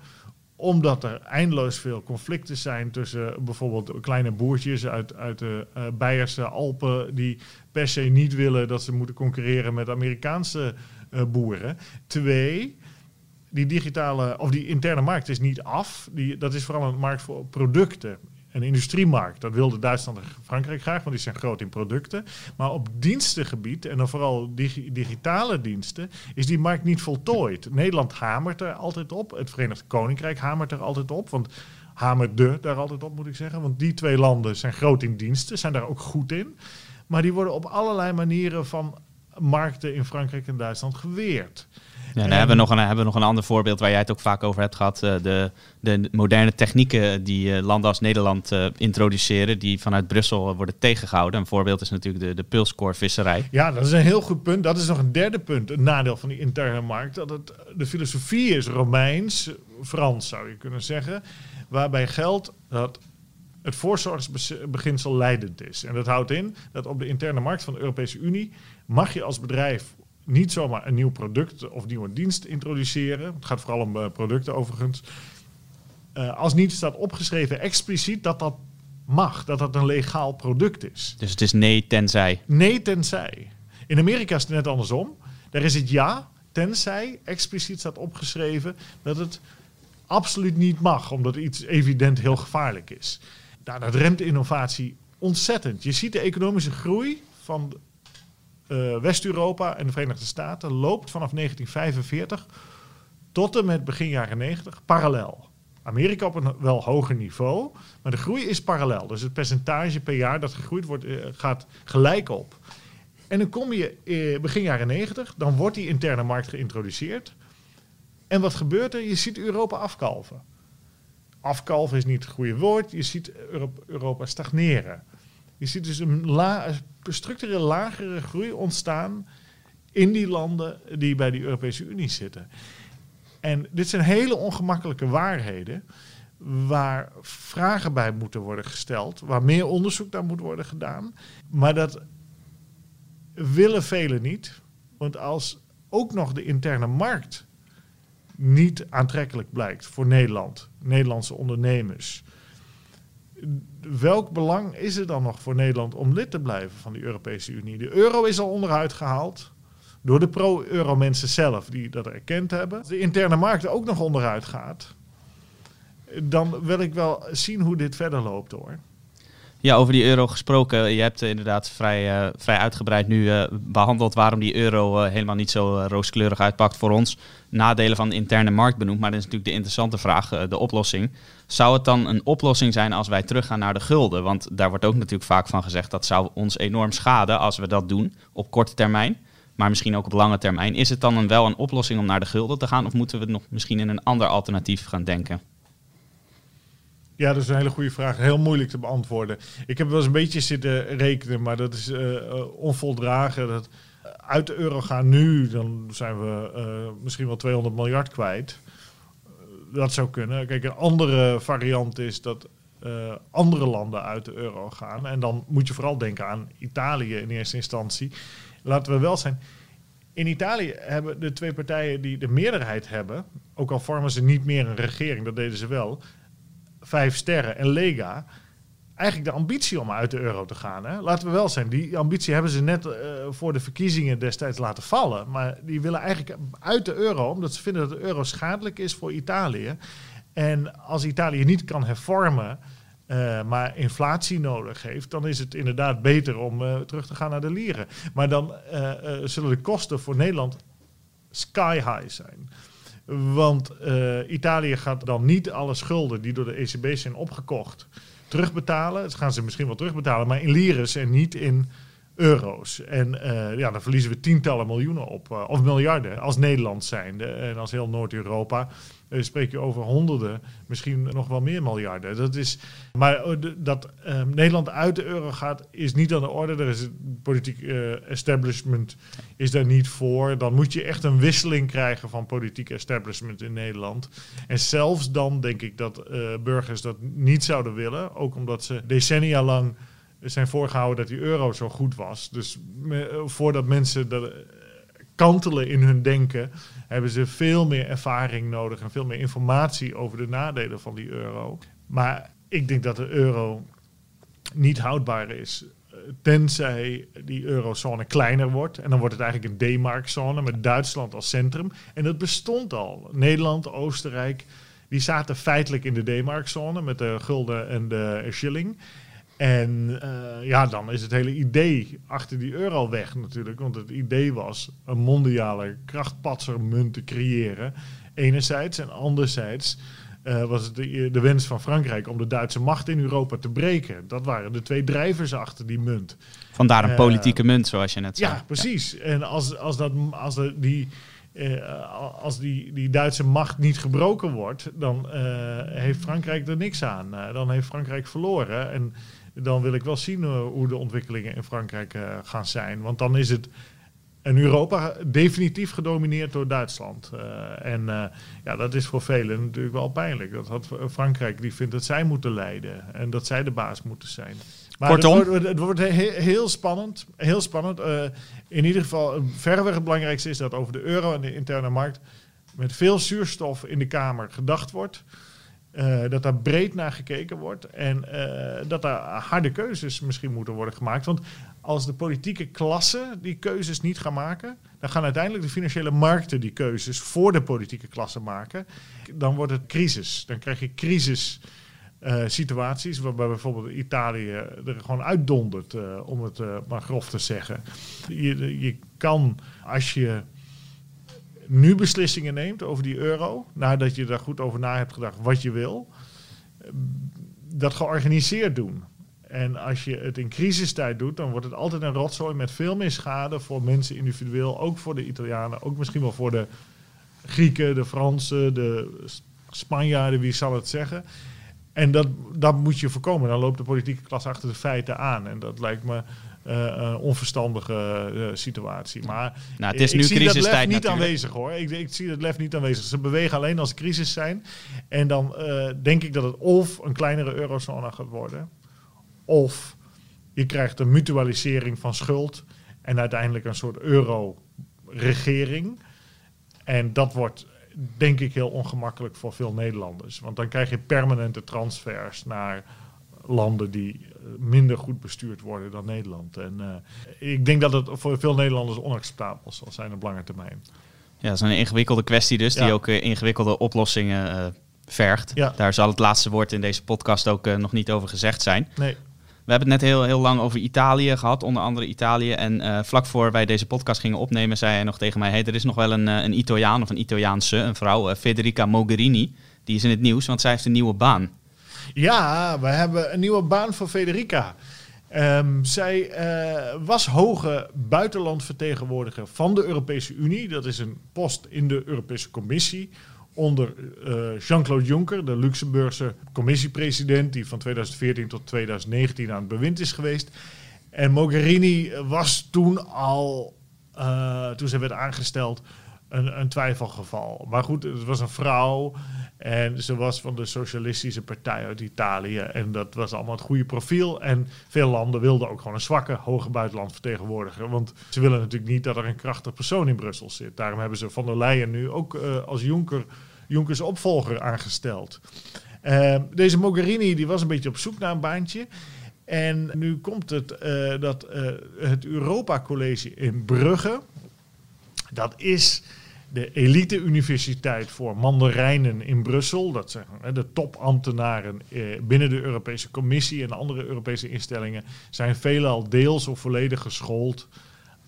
omdat er eindeloos veel conflicten zijn tussen bijvoorbeeld kleine boertjes uit, uit de uh, Beierse Alpen, die per se niet willen dat ze moeten concurreren met Amerikaanse uh, boeren. Twee, die digitale of die interne markt is niet af. Die, dat is vooral een markt voor producten een industriemarkt. Dat wilde Duitsland en Frankrijk graag, want die zijn groot in producten. Maar op dienstengebied, en dan vooral digitale diensten, is die markt niet voltooid. Nederland hamert er altijd op. Het Verenigd Koninkrijk hamert er altijd op. Want hamerde daar altijd op, moet ik zeggen. Want die twee landen zijn groot in diensten, zijn daar ook goed in. Maar die worden op allerlei manieren van markten in Frankrijk en Duitsland geweerd. Ja, dan hebben we, nog een, hebben we nog een ander voorbeeld waar jij het ook vaak over hebt gehad. Eh, de, de moderne technieken die eh, landen als Nederland uh, introduceren, die vanuit Brussel worden tegengehouden. Een voorbeeld is natuurlijk de, de pulscore-visserij. Ja, dat is een heel goed punt. Dat is nog een derde punt, een nadeel van die interne markt. Dat het, de filosofie is Romeins, Frans zou je kunnen zeggen. Waarbij geldt dat het voorzorgsbeginsel leidend is. En dat houdt in dat op de interne markt van de Europese Unie mag je als bedrijf niet zomaar een nieuw product of nieuwe dienst introduceren. Het gaat vooral om uh, producten overigens. Uh, als niet staat opgeschreven expliciet dat dat mag, dat dat een legaal product is. Dus het is nee tenzij? Nee tenzij. In Amerika is het net andersom. Daar is het ja, tenzij expliciet staat opgeschreven dat het absoluut niet mag, omdat iets evident heel gevaarlijk is. Nou, dat remt innovatie ontzettend. Je ziet de economische groei van uh, West-Europa en de Verenigde Staten loopt vanaf 1945 tot en met begin jaren 90 parallel. Amerika op een wel hoger niveau, maar de groei is parallel. Dus het percentage per jaar dat gegroeid wordt, uh, gaat gelijk op. En dan kom je uh, begin jaren 90, dan wordt die interne markt geïntroduceerd. En wat gebeurt er? Je ziet Europa afkalven. Afkalven is niet het goede woord. Je ziet Europa stagneren. Je ziet dus een la structureel lagere groei ontstaan in die landen die bij de Europese Unie zitten. En dit zijn hele ongemakkelijke waarheden waar vragen bij moeten worden gesteld, waar meer onderzoek naar moet worden gedaan. Maar dat willen velen niet, want als ook nog de interne markt niet aantrekkelijk blijkt voor Nederland, Nederlandse ondernemers, welk belang is er dan nog voor Nederland om lid te blijven van de Europese Unie? De euro is al onderuit gehaald door de pro-euro mensen zelf die dat erkend hebben. Als de interne markt ook nog onderuit gaat, dan wil ik wel zien hoe dit verder loopt hoor. Ja, over die euro gesproken. Je hebt inderdaad vrij, uh, vrij uitgebreid nu uh, behandeld waarom die euro helemaal niet zo rooskleurig uitpakt voor ons. Nadelen van de interne markt benoemd. Maar dat is natuurlijk de interessante vraag, de oplossing. Zou het dan een oplossing zijn als wij teruggaan naar de gulden? Want daar wordt ook natuurlijk vaak van gezegd dat zou ons enorm schaden als we dat doen op korte termijn. Maar misschien ook op lange termijn. Is het dan wel een oplossing om naar de gulden te gaan? Of moeten we nog misschien in een ander alternatief gaan denken? Ja, dat is een hele goede vraag. Heel moeilijk te beantwoorden. Ik heb wel eens een beetje zitten rekenen, maar dat is uh, onvoldragen. Dat uit de euro gaan nu, dan zijn we misschien wel 200 miljard kwijt. dat zou kunnen. Kijk, een andere variant is dat andere landen uit de euro gaan. En dan moet je vooral denken aan Italië in eerste instantie. Laten we wel zijn. In Italië hebben de twee partijen die de meerderheid hebben, ook al vormen ze niet meer een regering, dat deden ze wel, vijf sterren en Lega eigenlijk de ambitie om uit de euro te gaan. Hè? Laten we wel zijn, die ambitie hebben ze net uh, voor de verkiezingen destijds laten vallen. Maar die willen eigenlijk uit de euro, omdat ze vinden dat de euro schadelijk is voor Italië. En als Italië niet kan hervormen, uh, maar inflatie nodig heeft, dan is het inderdaad beter om uh, terug te gaan naar de lieren. Maar dan zullen de kosten voor Nederland sky high zijn. Want uh, Italië gaat dan niet alle schulden die door de ECB zijn opgekocht terugbetalen. Dat gaan ze misschien wel terugbetalen, maar in lires en niet in euro's. En uh, ja, dan verliezen we tientallen miljoenen op, uh, of miljarden als Nederland zijnde en als heel Noord-Europa. Uh, spreek je over honderden, misschien nog wel meer miljarden. Dat is, maar dat ehm, Nederland uit de euro gaat, is niet aan de orde. Er is het politiek establishment is daar niet voor. Dan moet je echt een wisseling krijgen van politiek establishment in Nederland. En zelfs dan denk ik dat burgers dat niet zouden willen. Ook omdat ze decennia lang zijn voorgehouden dat die euro zo goed was. Dus voordat mensen dat eh, kantelen in hun denken, hebben ze veel meer ervaring nodig en veel meer informatie over de nadelen van die euro. Maar ik denk dat de euro niet houdbaar is. Eh, tenzij die eurozone kleiner wordt. En dan wordt het eigenlijk een D-markzone met Duitsland als centrum. En dat bestond al. Nederland, Oostenrijk, die zaten feitelijk in de D-markzone met de gulden en de shilling. En uh, ja, dan is het hele idee achter die euro weg natuurlijk. Want het idee was een mondiale krachtpatsermunt te creëren. Enerzijds en anderzijds uh, was het de, de, wens van Frankrijk om de Duitse macht in Europa te breken. Dat waren de twee drijvers achter die munt. Vandaar een uh, politieke munt, zoals je net zei. Ja, precies. Ja. En als, als, dat, als de, die... als die, die Duitse macht niet gebroken wordt, dan heeft Frankrijk er niks aan. dan heeft Frankrijk verloren. En dan wil ik wel zien uh, hoe de ontwikkelingen in Frankrijk uh, gaan zijn. Want dan is het in Europa definitief gedomineerd door Duitsland. Uh, en ja, dat is voor velen natuurlijk wel pijnlijk. Dat had Frankrijk die vindt dat zij moeten leiden en dat zij de baas moeten zijn. Maar Kortom. Het wordt, het wordt he heel spannend. Heel spannend. in ieder geval, verreweg het belangrijkste is dat over de euro en de interne markt met veel zuurstof in de Kamer gedacht wordt. Uh, dat daar breed naar gekeken wordt en uh, dat daar harde keuzes misschien moeten worden gemaakt. Want als de politieke klasse die keuzes niet gaan maken, dan gaan uiteindelijk de financiële markten die keuzes voor de politieke klasse maken. Dan wordt het crisis. Dan krijg je crisissituaties uh, waarbij bijvoorbeeld Italië er gewoon uitdondert, om het maar grof te zeggen. Je, je kan als je nu beslissingen neemt over die euro, nadat je daar goed over na hebt gedacht wat je wil, dat georganiseerd doen. En als je het in crisistijd doet, dan wordt het altijd een rotzooi met veel meer schade voor mensen individueel, ook voor de Italianen, ook misschien wel voor de Grieken, de Fransen, de Spanjaarden, wie zal het zeggen. En dat, dat moet je voorkomen. Dan loopt de politieke klas achter de feiten aan. En dat lijkt me uh, onverstandige uh, situatie. Maar nou, het is nu crisistijd niet natuurlijk. aanwezig hoor. Ik, ik, zie dat lef niet aanwezig. Ze bewegen alleen als crisis zijn. En dan denk ik dat het of een kleinere eurozone gaat worden, of je krijgt een mutualisering van schuld en uiteindelijk een soort euro-regering. En dat wordt denk ik heel ongemakkelijk voor veel Nederlanders. Want dan krijg je permanente transfers naar landen die minder goed bestuurd worden dan Nederland. En uh, ik denk dat het voor veel Nederlanders onacceptabel zal zijn op lange termijn. Ja, dat is een ingewikkelde kwestie dus, die ook uh, ingewikkelde oplossingen uh, vergt. Ja. Daar zal het laatste woord in deze podcast ook nog niet over gezegd zijn. Nee. We hebben het net heel, heel lang over Italië gehad, onder andere Italië. En vlak voor wij deze podcast gingen opnemen, zei hij nog tegen mij... Hey, er is nog wel een, een Italiaan of een Italiaanse, een vrouw, Federica Mogherini. Die is in het nieuws, want zij heeft een nieuwe baan. Ja, we hebben een nieuwe baan voor Federica. Um, zij uh, was hoge buitenlandvertegenwoordiger van de Europese Unie. Dat is een post in de Europese Commissie onder uh, Jean-Claude Juncker, de Luxemburgse commissiepresident, die van 2014 tot 2019 aan het bewind is geweest. En Mogherini was toen al, uh, toen ze werd aangesteld, een, een twijfelgeval. Maar goed, het was een vrouw en ze was van de Socialistische Partij uit Italië. En dat was allemaal het goede profiel. En veel landen wilden ook gewoon een zwakke, hoge buitenlandvertegenwoordiger. Want ze willen natuurlijk niet dat er een krachtig persoon in Brussel zit. Daarom hebben ze van der Leyen nu ook uh, als Juncker, Junckers opvolger aangesteld. Uh, deze Mogherini die was een beetje op zoek naar een baantje. En nu komt het uh, dat het Europa College in Brugge. Dat is de elite-universiteit voor mandarijnen in Brussel. Dat zijn de topambtenaren binnen de Europese Commissie en andere Europese instellingen. Zijn veelal deels of volledig geschoold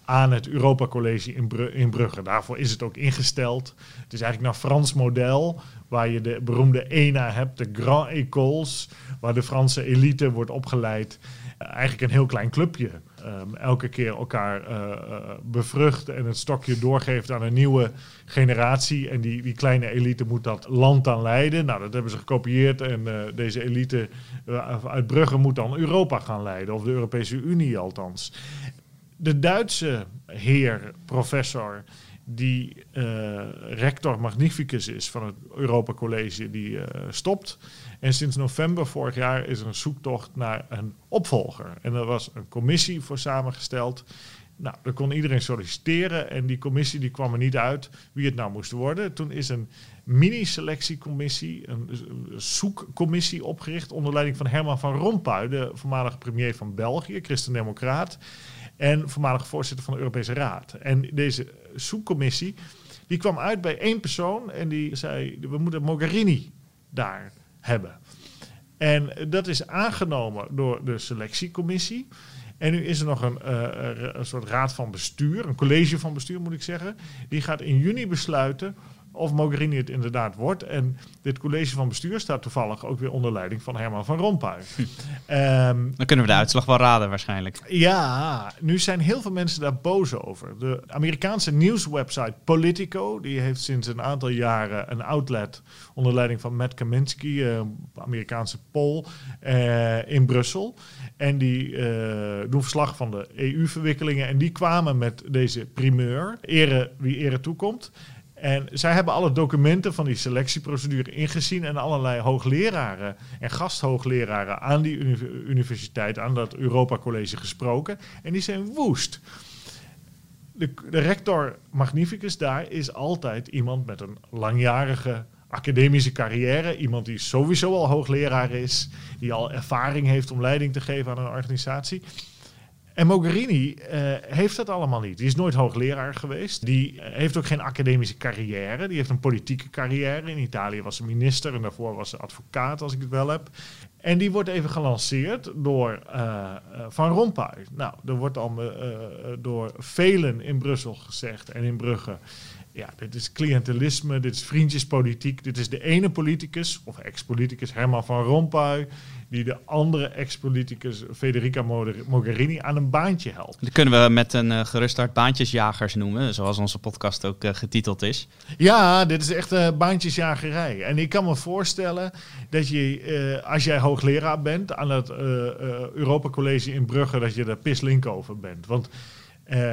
aan het Europa College in, in Brugge. Daarvoor is het ook ingesteld. Het is eigenlijk naar Frans model, waar je de beroemde ENA hebt, de Grand Écoles, waar de Franse elite wordt opgeleid. Uh, eigenlijk een heel klein clubje. Um, elke keer elkaar uh, uh, bevrucht en het stokje doorgeeft aan een nieuwe generatie. En die, die kleine elite moet dat land dan leiden. Nou, dat hebben ze gekopieerd. En deze elite uit Brugge moet dan Europa gaan leiden, of de Europese Unie althans de Duitse heer, professor, die uh, rector magnificus is van het Europa College, die uh, stopt. En sinds november vorig jaar is er een zoektocht naar een opvolger. En er was een commissie voor samengesteld. Nou, daar kon iedereen solliciteren en die commissie die kwam er niet uit wie het nou moest worden. Toen is een mini-selectiecommissie, een zoekcommissie opgericht onder leiding van Herman van Rompuy, de voormalige premier van België, christendemocraat en voormalig voorzitter van de Europese Raad. En deze zoekcommissie die kwam uit bij één persoon en die zei: we moeten Mogherini daar hebben. En dat is aangenomen door de selectiecommissie. En nu is er nog een, uh, een soort raad van bestuur, een college van bestuur moet ik zeggen. Die gaat in juni besluiten of Mogherini het inderdaad wordt. En dit college van bestuur staat toevallig ook weer onder leiding van Herman van Rompuy. um, Dan kunnen we de uitslag wel raden waarschijnlijk. Ja, nu zijn heel veel mensen daar boos over. De Amerikaanse nieuwswebsite Politico, die heeft sinds een aantal jaren een outlet onder leiding van Matt Kaminsky, uh, Amerikaanse Pool, uh, in Brussel. En die uh, doen verslag van de EU-verwikkelingen. En die kwamen met deze primeur, ere wie ere toekomt. En zij hebben alle documenten van die selectieprocedure ingezien en allerlei hoogleraren en gasthoogleraren aan die universiteit, aan dat Europa College gesproken. En die zijn woest. De, de rector magnificus daar is altijd iemand met een langjarige academische carrière. Iemand die sowieso al hoogleraar is, die al ervaring heeft om leiding te geven aan een organisatie. En Mogherini uh, heeft dat allemaal niet. Die is nooit hoogleraar geweest. Die uh, heeft ook geen academische carrière. Die heeft een politieke carrière. In Italië was ze minister en daarvoor was ze advocaat, als ik het wel heb. En die wordt even gelanceerd door uh, Van Rompuy. Nou, er wordt al door velen in Brussel gezegd en in Brugge ja, dit is cliëntelisme, dit is vriendjespolitiek. Dit is de ene politicus, of ex-politicus Herman van Rompuy, die de andere ex-politicus Federica Mogherini aan een baantje helpt. Dat kunnen we met een uh, gerust hart baantjesjagers noemen, zoals onze podcast ook uh, getiteld is. Ja, dit is echt uh, baantjesjagerij. En ik kan me voorstellen dat je, als jij hoogleraar bent aan het Europa College in Brugge, dat je daar pislink over bent. Want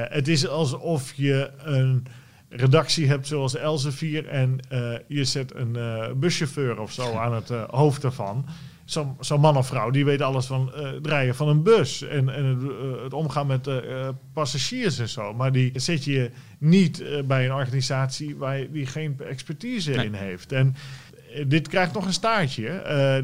het is alsof je een redactie hebt zoals Elsevier en je zet een buschauffeur of zo aan het hoofd ervan. Zo'n zo man of vrouw die weet alles van het rijden van een bus en, en het, het, omgaan met passagiers en zo. Maar die zet je niet bij een organisatie waar die geen expertise nee. in heeft. En dit krijgt nog een staartje.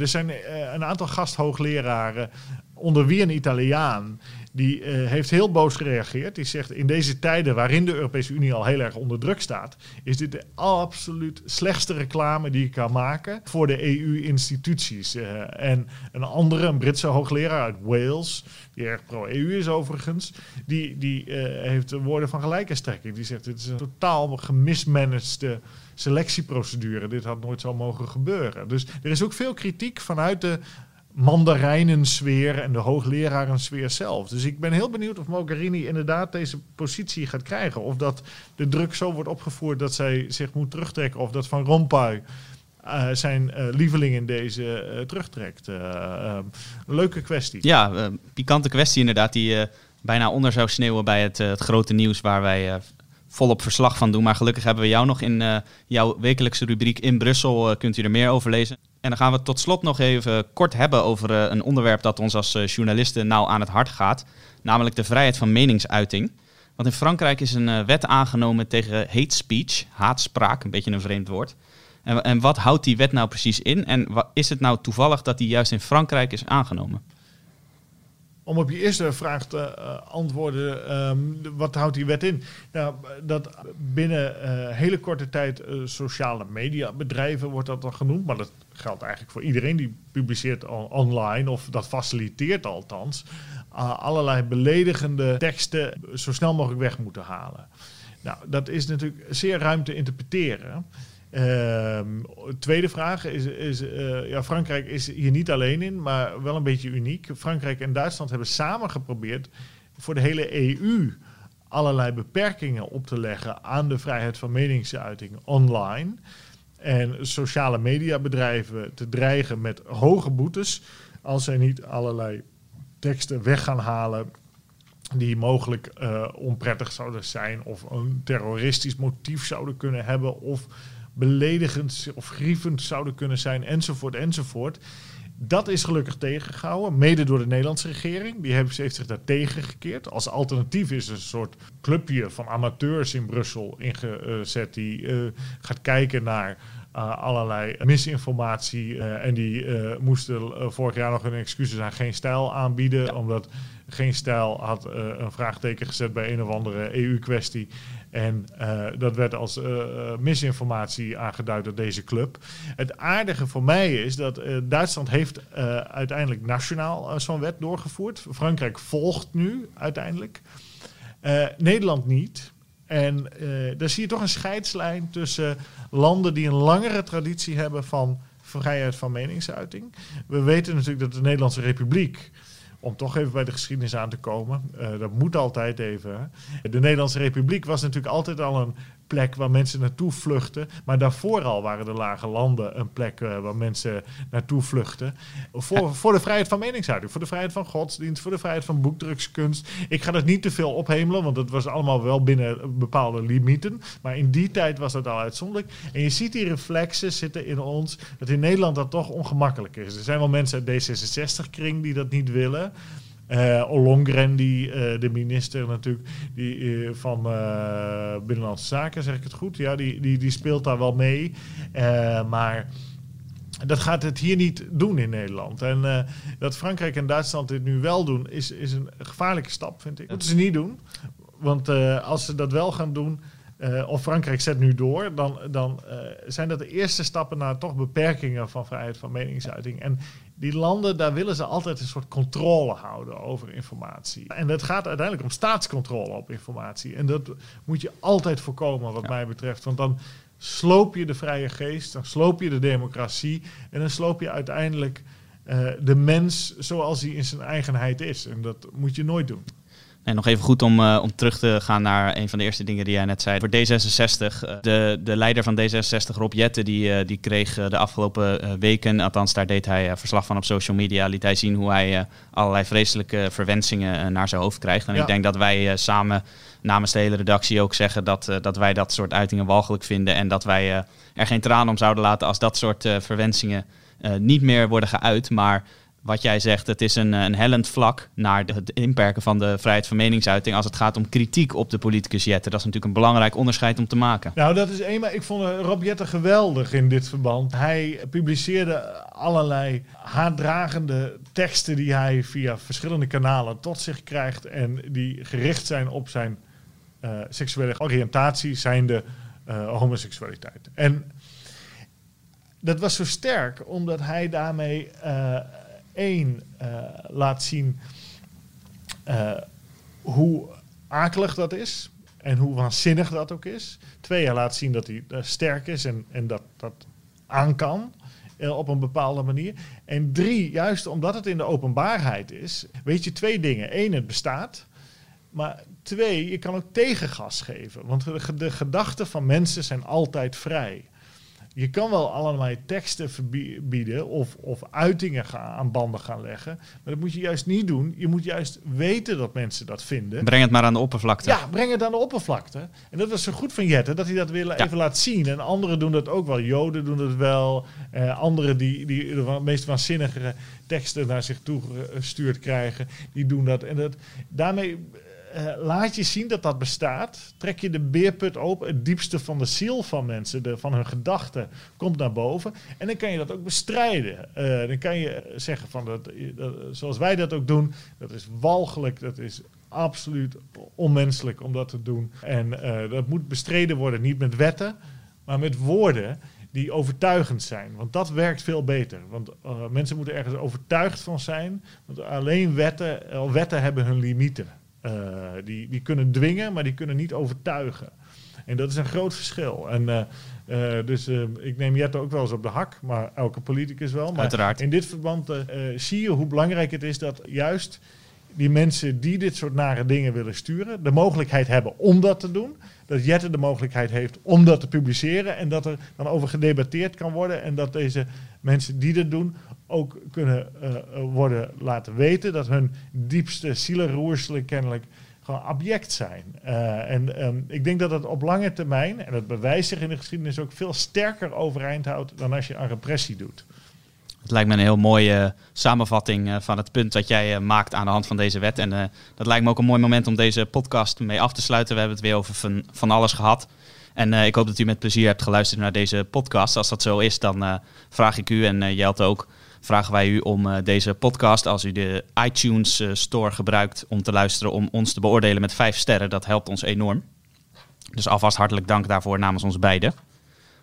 er zijn een aantal gasthoogleraren, onder wie een Italiaan, die uh, heeft heel boos gereageerd. Die zegt, in deze tijden waarin de Europese Unie al heel erg onder druk staat, is dit de absoluut slechtste reclame die je kan maken voor de EU-instituties. Uh, en een andere, een Britse hoogleraar uit Wales, die erg pro-EU is overigens, die, die uh, heeft woorden van gelijke strekking. Die zegt, dit is een totaal gemismanaged selectieprocedure. Dit had nooit zo mogen gebeuren. Dus er is ook veel kritiek vanuit de mandarijnensfeer en de hooglerarensfeer zelf. Dus ik ben heel benieuwd of Mogherini inderdaad deze positie gaat krijgen. Of dat de druk zo wordt opgevoerd dat zij zich moet terugtrekken. Of dat Van Rompuy uh, zijn uh, lieveling in deze uh, terugtrekt. leuke kwestie. Ja, pikante kwestie inderdaad die bijna onder zou sneeuwen bij het, het grote nieuws waar wij volop verslag van doen. Maar gelukkig hebben we jou nog in jouw wekelijkse rubriek in Brussel. kunt u er meer over lezen. En dan gaan we tot slot nog even kort hebben over uh, een onderwerp dat ons als uh, journalisten nauw aan het hart gaat. Namelijk de vrijheid van meningsuiting. Want in Frankrijk is een uh, wet aangenomen tegen hate speech, haatspraak, een beetje een vreemd woord. En, en wat houdt die wet nou precies in? En wat, is het nou toevallig dat die juist in Frankrijk is aangenomen? Om op je eerste vraag te uh, antwoorden, um, wat houdt die wet in? Nou, dat binnen uh, hele korte tijd uh, sociale media bedrijven wordt dat dan genoemd, maar dat geldt eigenlijk voor iedereen die publiceert on online of dat faciliteert althans allerlei beledigende teksten zo snel mogelijk weg moeten halen. Nou, dat is natuurlijk zeer ruim te interpreteren. Ehm, tweede vraag is, is uh, ja, Frankrijk is hier niet alleen in, maar wel een beetje uniek. Frankrijk en Duitsland hebben samen geprobeerd voor de hele EU allerlei beperkingen op te leggen aan de vrijheid van meningsuiting online. En sociale mediabedrijven te dreigen met hoge boetes als zij niet allerlei teksten weg gaan halen die mogelijk uh, onprettig zouden zijn of een terroristisch motief zouden kunnen hebben of beledigend of grievend zouden kunnen zijn enzovoort enzovoort. Dat is gelukkig tegengehouden, mede door de Nederlandse regering. Die heeft, heeft zich daar tegen gekeerd. Als alternatief is er een soort clubje van amateurs in Brussel ingezet die uh, gaat kijken naar uh, allerlei misinformatie. Uh, en die moesten vorig jaar nog hun excuses aan geen stijl aanbieden. Ja. Omdat geen stijl had een vraagteken gezet bij een of andere EU-kwestie. En dat werd als misinformatie aangeduid door deze club. Het aardige voor mij is dat Duitsland heeft uiteindelijk nationaal zo'n wet doorgevoerd. Frankrijk volgt nu uiteindelijk. Nederland niet. En daar zie je toch een scheidslijn tussen landen die een langere traditie hebben van vrijheid van meningsuiting. We weten natuurlijk dat de Nederlandse Republiek, om toch even bij de geschiedenis aan te komen, uh, dat moet altijd even. De Nederlandse Republiek was natuurlijk altijd al een plek waar mensen naartoe vluchten. Maar daarvoor al waren de lage landen een plek uh, waar mensen naartoe vluchten. Voor, voor de vrijheid van meningsuiting, voor de vrijheid van godsdienst, voor de vrijheid van boekdrukskunst. Ik ga dat niet te veel ophemelen, want het was allemaal wel binnen bepaalde limieten. Maar in die tijd was dat al uitzonderlijk. En je ziet die reflexen zitten in ons, dat in Nederland dat toch ongemakkelijk is. Er zijn wel mensen uit D66-kring die dat niet willen. Uh, die, uh, de minister natuurlijk die, uh, van Binnenlandse Zaken, zeg ik het goed? Ja, die, die, die speelt daar wel mee. maar dat gaat het hier niet doen in Nederland. En dat Frankrijk en Duitsland dit nu wel doen, is, is een gevaarlijke stap, vind ik. Dat moeten ze niet doen. Want als ze dat wel gaan doen, of Frankrijk zet nu door, dan, dan zijn dat de eerste stappen naar toch beperkingen van vrijheid van meningsuiting. En die landen, daar willen ze altijd een soort controle houden over informatie. En het gaat uiteindelijk om staatscontrole op informatie. En dat moet je altijd voorkomen, wat ja. mij betreft. Want dan sloop je de vrije geest, dan sloop je de democratie en dan sloop je uiteindelijk uh, de mens zoals hij in zijn eigenheid is. En dat moet je nooit doen. En nog even goed om, uh, om terug te gaan naar een van de eerste dingen die jij net zei. Voor D66, uh, de, de leider van D66, Rob Jette, die, uh, die kreeg de afgelopen weken, althans daar deed hij verslag van op social media, liet hij zien hoe hij allerlei vreselijke verwensingen naar zijn hoofd krijgt. En ja. ik denk dat wij samen namens de hele redactie ook zeggen dat, dat wij dat soort uitingen walgelijk vinden en dat wij er geen tranen om zouden laten als dat soort verwensingen niet meer worden geuit, maar wat jij zegt, het is een, een hellend vlak naar het inperken van de vrijheid van meningsuiting als het gaat om kritiek op de politicus Jetten. Dat is natuurlijk een belangrijk onderscheid om te maken. Nou, dat is eenmaal. Ik vond Rob Jetten geweldig in dit verband. Hij publiceerde allerlei haatdragende teksten die hij via verschillende kanalen tot zich krijgt en die gericht zijn op zijn uh, seksuele oriëntatie, zijnde uh, homoseksualiteit. En dat was zo sterk omdat hij daarmee één uh, laat zien uh, hoe akelig dat is en hoe waanzinnig dat ook is. Twee, laat zien dat hij uh, sterk is en, en dat dat aan kan op een bepaalde manier. En drie, juist omdat het in de openbaarheid is, weet je twee dingen. Eén, het bestaat. Maar twee, je kan ook tegengas geven. Want de gedachten van mensen zijn altijd vrij je kan wel allerlei teksten verbieden of, of uitingen gaan, aan banden gaan leggen. Maar dat moet je juist niet doen. Je moet juist weten dat mensen dat vinden. Breng het maar aan de oppervlakte. Ja, breng het aan de oppervlakte. En dat was zo goed van Jette, dat hij dat weer ja. even laat zien. En anderen doen dat ook wel. Joden doen dat wel. Eh, anderen die, die de meest waanzinnige teksten naar zich toe gestuurd krijgen, die doen dat. En dat, daarmee uh, laat je zien dat dat bestaat. Trek je de beerput open. Het diepste van de ziel van mensen, de, van hun gedachten, komt naar boven. En dan kan je dat ook bestrijden. Uh, dan kan je zeggen van dat, zoals wij dat ook doen. Dat is walgelijk. Dat is absoluut onmenselijk om dat te doen. En uh, dat moet bestreden worden, niet met wetten, maar met woorden die overtuigend zijn. Want dat werkt veel beter. Want mensen moeten ergens overtuigd van zijn. Want alleen wetten, wetten hebben hun limieten. Uh, die, die kunnen dwingen, maar die kunnen niet overtuigen. En dat is een groot verschil. En dus ik neem Jette ook wel eens op de hak, maar elke politicus wel. Maar Uiteraard. in dit verband zie je hoe belangrijk het is dat juist die mensen die dit soort nare dingen willen sturen, de mogelijkheid hebben om dat te doen. Dat Jette de mogelijkheid heeft om dat te publiceren en dat er dan over gedebatteerd kan worden. En dat deze mensen die dit doen ook kunnen uh, worden laten weten dat hun diepste zielenroerselen kennelijk gewoon abject zijn. Uh, en um, ik denk dat het op lange termijn, en dat bewijst zich in de geschiedenis ook, veel sterker overeind houdt dan als je aan repressie doet. Het lijkt me een heel mooie samenvatting van het punt dat jij maakt aan de hand van deze wet. En dat lijkt me ook een mooi moment om deze podcast mee af te sluiten. We hebben het weer over van, van alles gehad. En ik hoop dat u met plezier hebt geluisterd naar deze podcast. Als dat zo is, dan vraag ik u en Jelte ook, vragen wij u om deze podcast, als u de iTunes Store gebruikt om te luisteren, om ons te beoordelen met vijf sterren. Dat helpt ons enorm. Dus alvast hartelijk dank daarvoor namens ons beiden.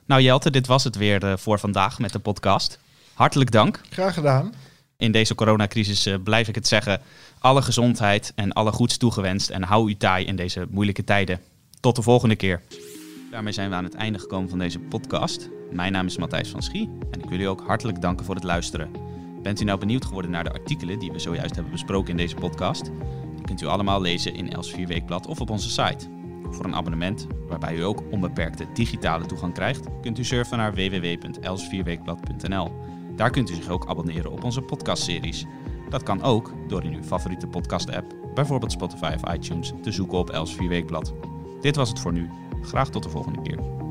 Nou Jelte, dit was het weer voor vandaag met de podcast. Hartelijk dank. Graag gedaan. In deze coronacrisis blijf ik het zeggen. Alle gezondheid en alle goeds toegewenst. En hou u taai in deze moeilijke tijden. Tot de volgende keer. Daarmee zijn we aan het einde gekomen van deze podcast. Mijn naam is Matthijs van Schie en ik wil u ook hartelijk danken voor het luisteren. Bent u nou benieuwd geworden naar de artikelen die we zojuist hebben besproken in deze podcast? Die kunt u allemaal lezen in Els 4 Weekblad of op onze site. Voor een abonnement, waarbij u ook onbeperkte digitale toegang krijgt, kunt u surfen naar www.els4weekblad.nl. Daar kunt u zich ook abonneren op onze podcastseries. Dat kan ook door in uw favoriete podcast-app, bijvoorbeeld Spotify of iTunes, te zoeken op Els 4 Weekblad. Dit was het voor nu. Graag tot de volgende keer.